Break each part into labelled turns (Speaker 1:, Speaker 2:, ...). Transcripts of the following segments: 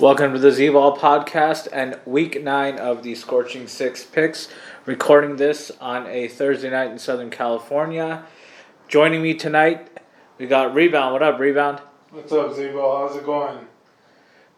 Speaker 1: Welcome to the Z Ball podcast and week nine of the Scorching Six picks. Recording this on a Thursday night in Southern California. Joining me tonight, we got Rebound. What up, Rebound?
Speaker 2: What's up, Zebo? How's it going?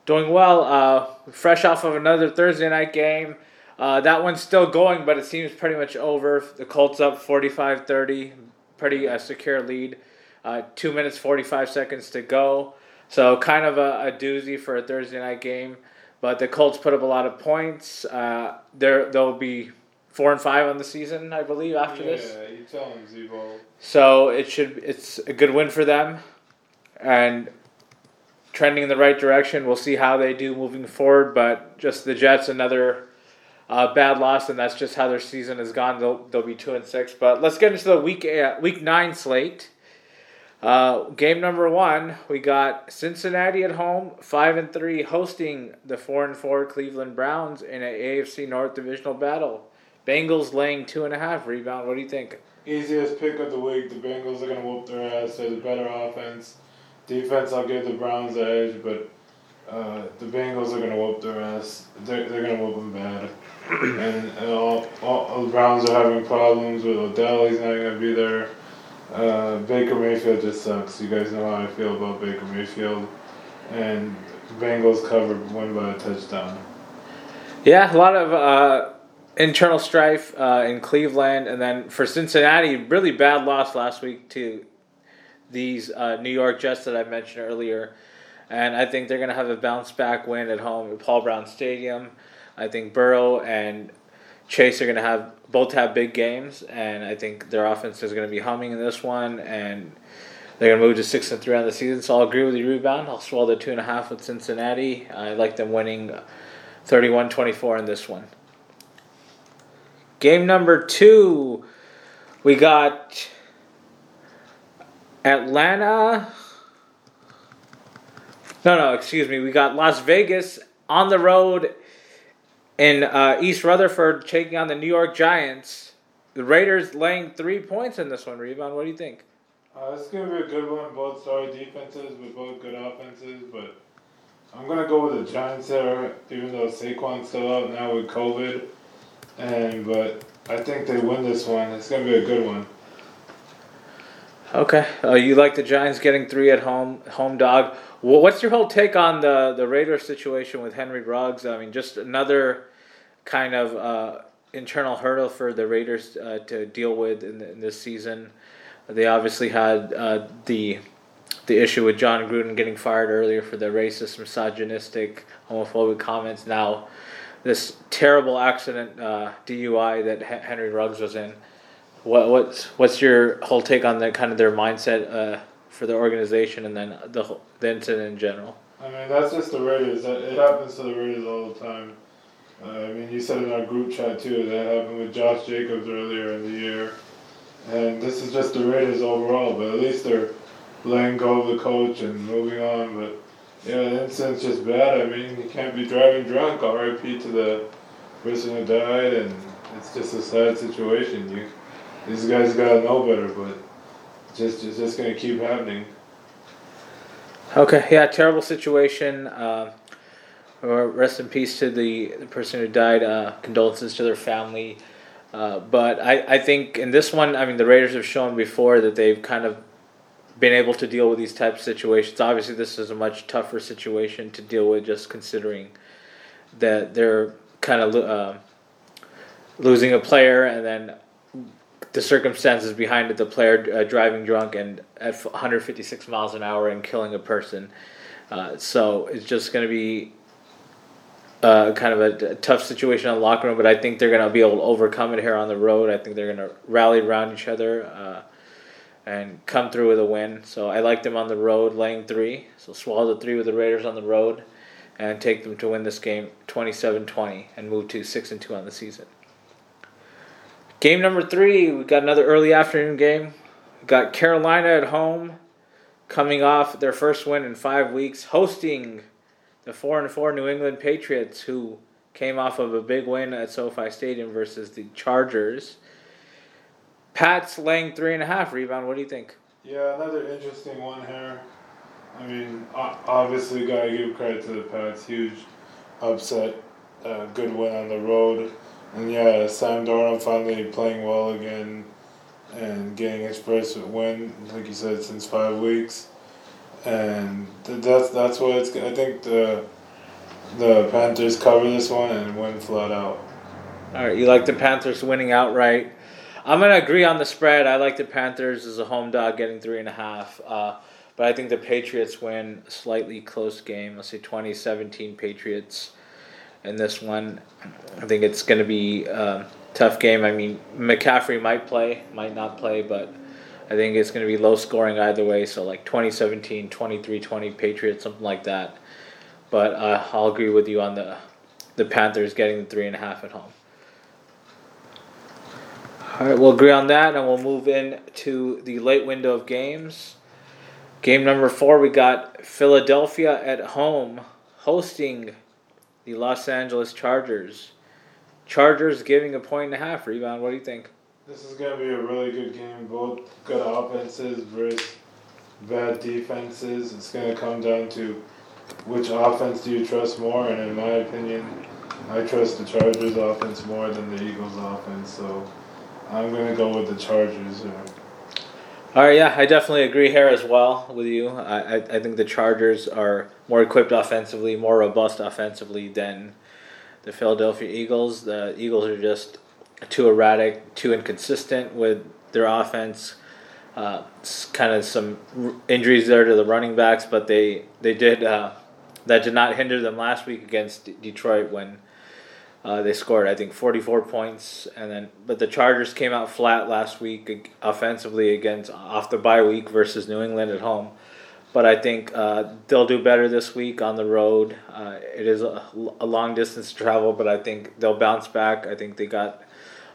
Speaker 1: Doing well. Uh, fresh off of another Thursday night game. Uh, that one's still going, but it seems pretty much over. The Colts up 45 30. Pretty uh, secure lead. Uh, two minutes, 45 seconds to go. So, kind of a, a doozy for a Thursday night game. But the Colts put up a lot of points. Uh, there, They'll be four and five on the season, I believe, after
Speaker 2: yeah,
Speaker 1: this.
Speaker 2: you tell Zebo.
Speaker 1: So it should it's a good win for them, and trending in the right direction. We'll see how they do moving forward. But just the Jets, another uh, bad loss, and that's just how their season has gone. They'll they'll be two and six. But let's get into the week uh, week nine slate. Uh, game number one, we got Cincinnati at home, five and three, hosting the four and four Cleveland Browns in a AFC North divisional battle. Bengals laying two and a half. Rebound. What do you think?
Speaker 2: Easiest pick of the week. The Bengals are gonna whoop their ass. They're the better offense. Defense, I'll give the Browns the edge, but uh, the Bengals are gonna whoop their ass. They're, they're gonna whoop them bad. and and all, all, all the Browns are having problems with Odell. He's not gonna be there. Uh, Baker Mayfield just sucks. You guys know how I feel about Baker Mayfield. And Bengals covered, win by a touchdown.
Speaker 1: Yeah, a lot of uh, internal strife uh, in Cleveland, and then for Cincinnati, really bad loss last week to these uh, New York Jets that I mentioned earlier, and I think they're going to have a bounce back win at home at Paul Brown Stadium. I think Burrow and Chase are going to have both have big games, and I think their offense is going to be humming in this one, and they're going to move to six and three on the season. So I'll agree with the rebound. I'll swallow the two and a half with Cincinnati. I like them winning 31-24 in this one. Game number two, we got Atlanta. No, no, excuse me. We got Las Vegas on the road in uh, East Rutherford taking on the New York Giants. The Raiders laying three points in this one. Rebound. What do you think?
Speaker 2: Uh, it's gonna be a good one. Both sorry defenses with both good offenses, but I'm gonna go with the Giants there, even though Saquon's still out now with COVID. And but I think they win this one. It's gonna be a good one.
Speaker 1: Okay. Uh, you like the Giants getting three at home, home dog. What's your whole take on the the Raiders situation with Henry Ruggs? I mean, just another kind of uh, internal hurdle for the Raiders uh, to deal with in, in this season. They obviously had uh, the the issue with John Gruden getting fired earlier for the racist, misogynistic, homophobic comments. Now, this terrible accident uh, DUI that Henry Ruggs was in. What what's what's your whole take on the kind of their mindset uh, for the organization and then the whole, the incident in general?
Speaker 2: I mean that's just the Raiders. It happens to the Raiders all the time. Uh, I mean you said in our group chat too that happened with Josh Jacobs earlier in the year. And this is just the Raiders overall, but at least they're letting go of the coach and moving on. But yeah, the incident's just bad. I mean, you can't be driving drunk. R.I.P. to the person who died, and it's just a sad situation. You, these guys gotta know better, but just it's just gonna keep happening.
Speaker 1: Okay, yeah, terrible situation. Uh, rest in peace to the, the person who died. Uh, condolences to their family. Uh, but I, I think in this one, I mean, the Raiders have shown before that they've kind of been able to deal with these types of situations. Obviously, this is a much tougher situation to deal with, just considering that they're kind of uh, losing a player and then the circumstances behind it, the player uh, driving drunk and at 156 miles an hour and killing a person. Uh, so it's just going to be uh, kind of a, a, tough situation in the locker room, but I think they're going to be able to overcome it here on the road. I think they're going to rally around each other uh, and come through with a win. So I like them on the road, laying three. So swallow the three with the Raiders on the road and take them to win this game 27 20 and move to 6 and 2 on the season. Game number three, we got another early afternoon game. We got Carolina at home, coming off their first win in five weeks, hosting the four and four New England Patriots, who came off of a big win at SoFi Stadium versus the Chargers. Pats laying three and a half rebound. What do you think?
Speaker 2: Yeah, another interesting one here. I mean, obviously, gotta give credit to the Pats. Huge upset, uh, good win on the road, and yeah, Sam Darnold finally playing well again, and getting his first win, like you said, since five weeks, and that's that's what it's. I think the the Panthers cover this one and win flat out.
Speaker 1: All right, you like the Panthers winning outright. I'm gonna agree on the spread. I like the Panthers as a home dog getting three and a half. Uh, but I think the Patriots win slightly close game. Let's say 2017 Patriots in this one. I think it's going to be a tough game. I mean, McCaffrey might play, might not play, but I think it's going to be low scoring either way. So like 2017, 23-20 Patriots, something like that. But uh, I'll agree with you on the the Panthers getting the three and a half at home. All right, we'll agree on that, and we'll move in to the late window of games. Game number four, we got Philadelphia at home hosting the Los Angeles Chargers. Chargers giving a point and a half rebound. What do you think?
Speaker 2: This is going to be a really good game. Both good offenses versus bad defenses. It's going to come down to which offense do you trust more, and in my opinion, I trust the Chargers offense more than the Eagles offense. So I'm going to go with the Chargers.
Speaker 1: All right, yeah, I definitely agree here as well with you. I, I, I think the Chargers are more equipped offensively, more robust offensively than the Philadelphia Eagles. The Eagles are just too erratic, too inconsistent with their offense. Uh, kind of some injuries there to the running backs, but they they did uh, that did not hinder them last week against Detroit when uh, they scored, I think, 44 points, and then but the Chargers came out flat last week offensively against off the bye week versus New England at home. But I think uh, they'll do better this week on the road. Uh, it is a, a long distance travel, but I think they'll bounce back. I think they got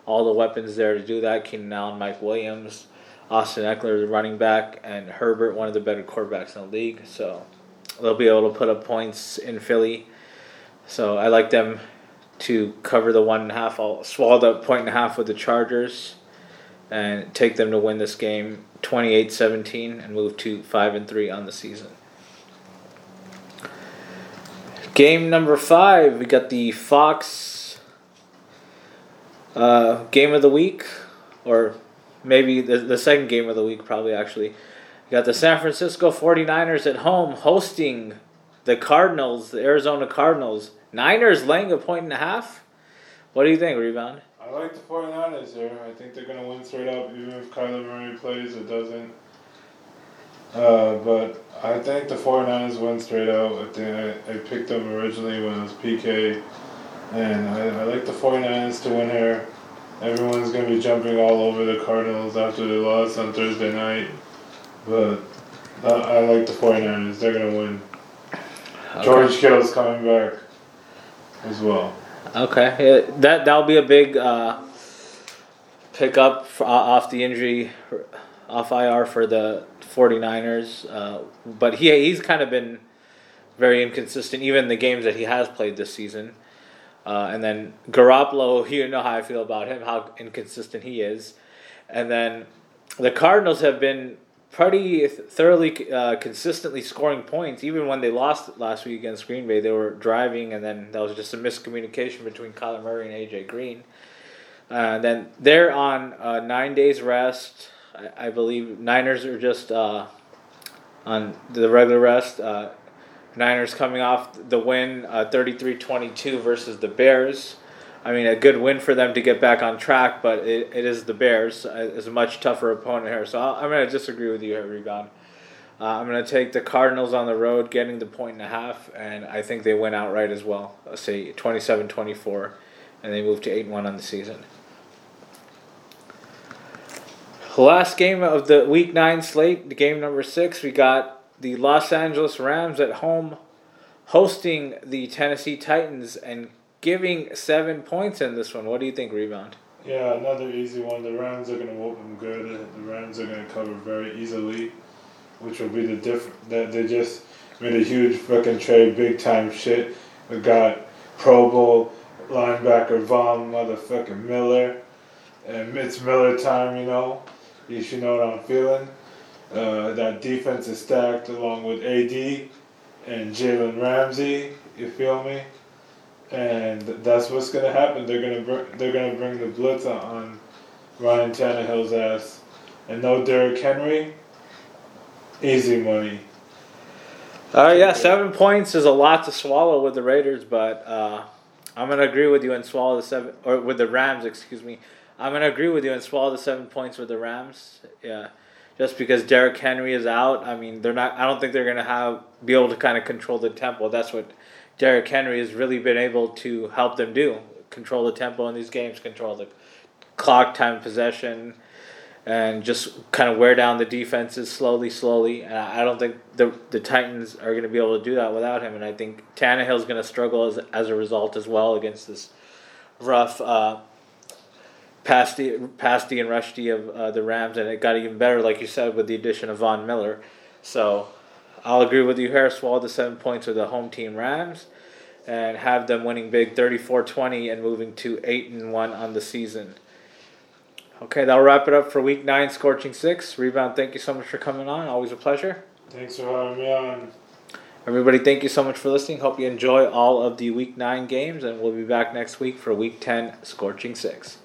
Speaker 1: all the weapons there to do that. Keenan Allen, Mike Williams, Austin Ekeler, the running back, and Herbert, one of the better quarterbacks in the league. So they'll be able to put up points in Philly. So I like them to cover the one and a half. I'll swallow the point and a half with the Chargers and take them to win this game 28-17 and move to 5 and 3 on the season. Game number 5, we got the Fox uh, game of the week or maybe the, the second game of the week probably actually. Got the San Francisco 49ers at home hosting the Cardinals, the Arizona Cardinals. Niners laying a point and a half. What do you think, Rebound?
Speaker 2: I like the 49ers here. I think they're going to win straight up, even if Kyler Murray plays or doesn't. Uh, but I think the 49ers win straight out. I think I, I picked them originally when it was PK. And I, I like the 49ers to win here. Everyone's going to be jumping all over the Cardinals after they lost on Thursday night. But uh, I like the 49ers. They're going to win. Okay. George Kittle's coming back as well.
Speaker 1: Okay, yeah, that that'll be a big uh, pickup uh, off the injury, off IR for the 49ers. Uh, but he he's kind of been very inconsistent, even the games that he has played this season. Uh, and then Garoppolo, you know how I feel about him, how inconsistent he is. And then the Cardinals have been pretty thoroughly uh, consistently scoring points. Even when they lost last week against Green Bay, they were driving, and then that was just a miscommunication between Kyler Murray and AJ Green. Uh, then they're on uh, nine days rest. I, I, believe Niners are just uh, on the regular rest. Uh, Niners coming off the win, uh, 33-22 versus the Bears. I mean, a good win for them to get back on track, but it, it is the Bears. Uh, It's a much tougher opponent here. So i I'm going to disagree with you Regon. Uh, I'm going to take the Cardinals on the road, getting the point and a half, and I think they win outright as well. Let's say 27 24, and they move to 8 1 on the season. Last game of the week nine slate, the game number six, we got the Los Angeles Rams at home hosting the Tennessee Titans and giving seven points in this one. What do you think, Rebound?
Speaker 2: Yeah, another easy one. The Rams are going to them good. The Rams are going to cover very easily, which will be the different. That they just made a huge fucking trade, big time shit. We got Pro Bowl linebacker Von motherfucking Miller, and Mitch Miller time. You know, you should know what I'm feeling. Uh, that defense is stacked along with AD and Jalen Ramsey. You feel me? And that's what's gonna happen. They're gonna br- they're gonna bring the blitz on, Ryan Tannehill's ass, and no Derrick Henry. Easy money.
Speaker 1: Uh, yeah, seven points is a lot to swallow with the Raiders, but uh, I'm gonna agree with you and swallow the seven or with the Rams. Excuse me. I'm gonna agree with you and swallow the seven points with the Rams. Yeah, just because Derrick Henry is out. I mean, they're not. I don't think they're gonna have be able to kind of control the tempo. That's what Derrick Henry has really been able to help them do. Control the tempo in these games, control the clock, time, possession, and just kind of wear down the defenses slowly, slowly. And I don't think the the Titans are going to be able to do that without him. And I think Tannehill's going to struggle as, as a result as well against this rough uh, pass D and rush D of uh, the Rams. And it got even better, like you said, with the addition of Von Miller. So I'll agree with you here. Swallow the seven points with the home team Rams and have them winning big 34-20 and moving to 8 and 1 on the season. Okay, that'll wrap it up for week 9 Scorching 6. Rebound, thank you so much for coming on. Always a pleasure.
Speaker 2: Thanks for having me on.
Speaker 1: Everybody, thank you so much for listening. Hope you enjoy all of the week 9 games and we'll be back next week for week 10 Scorching 6.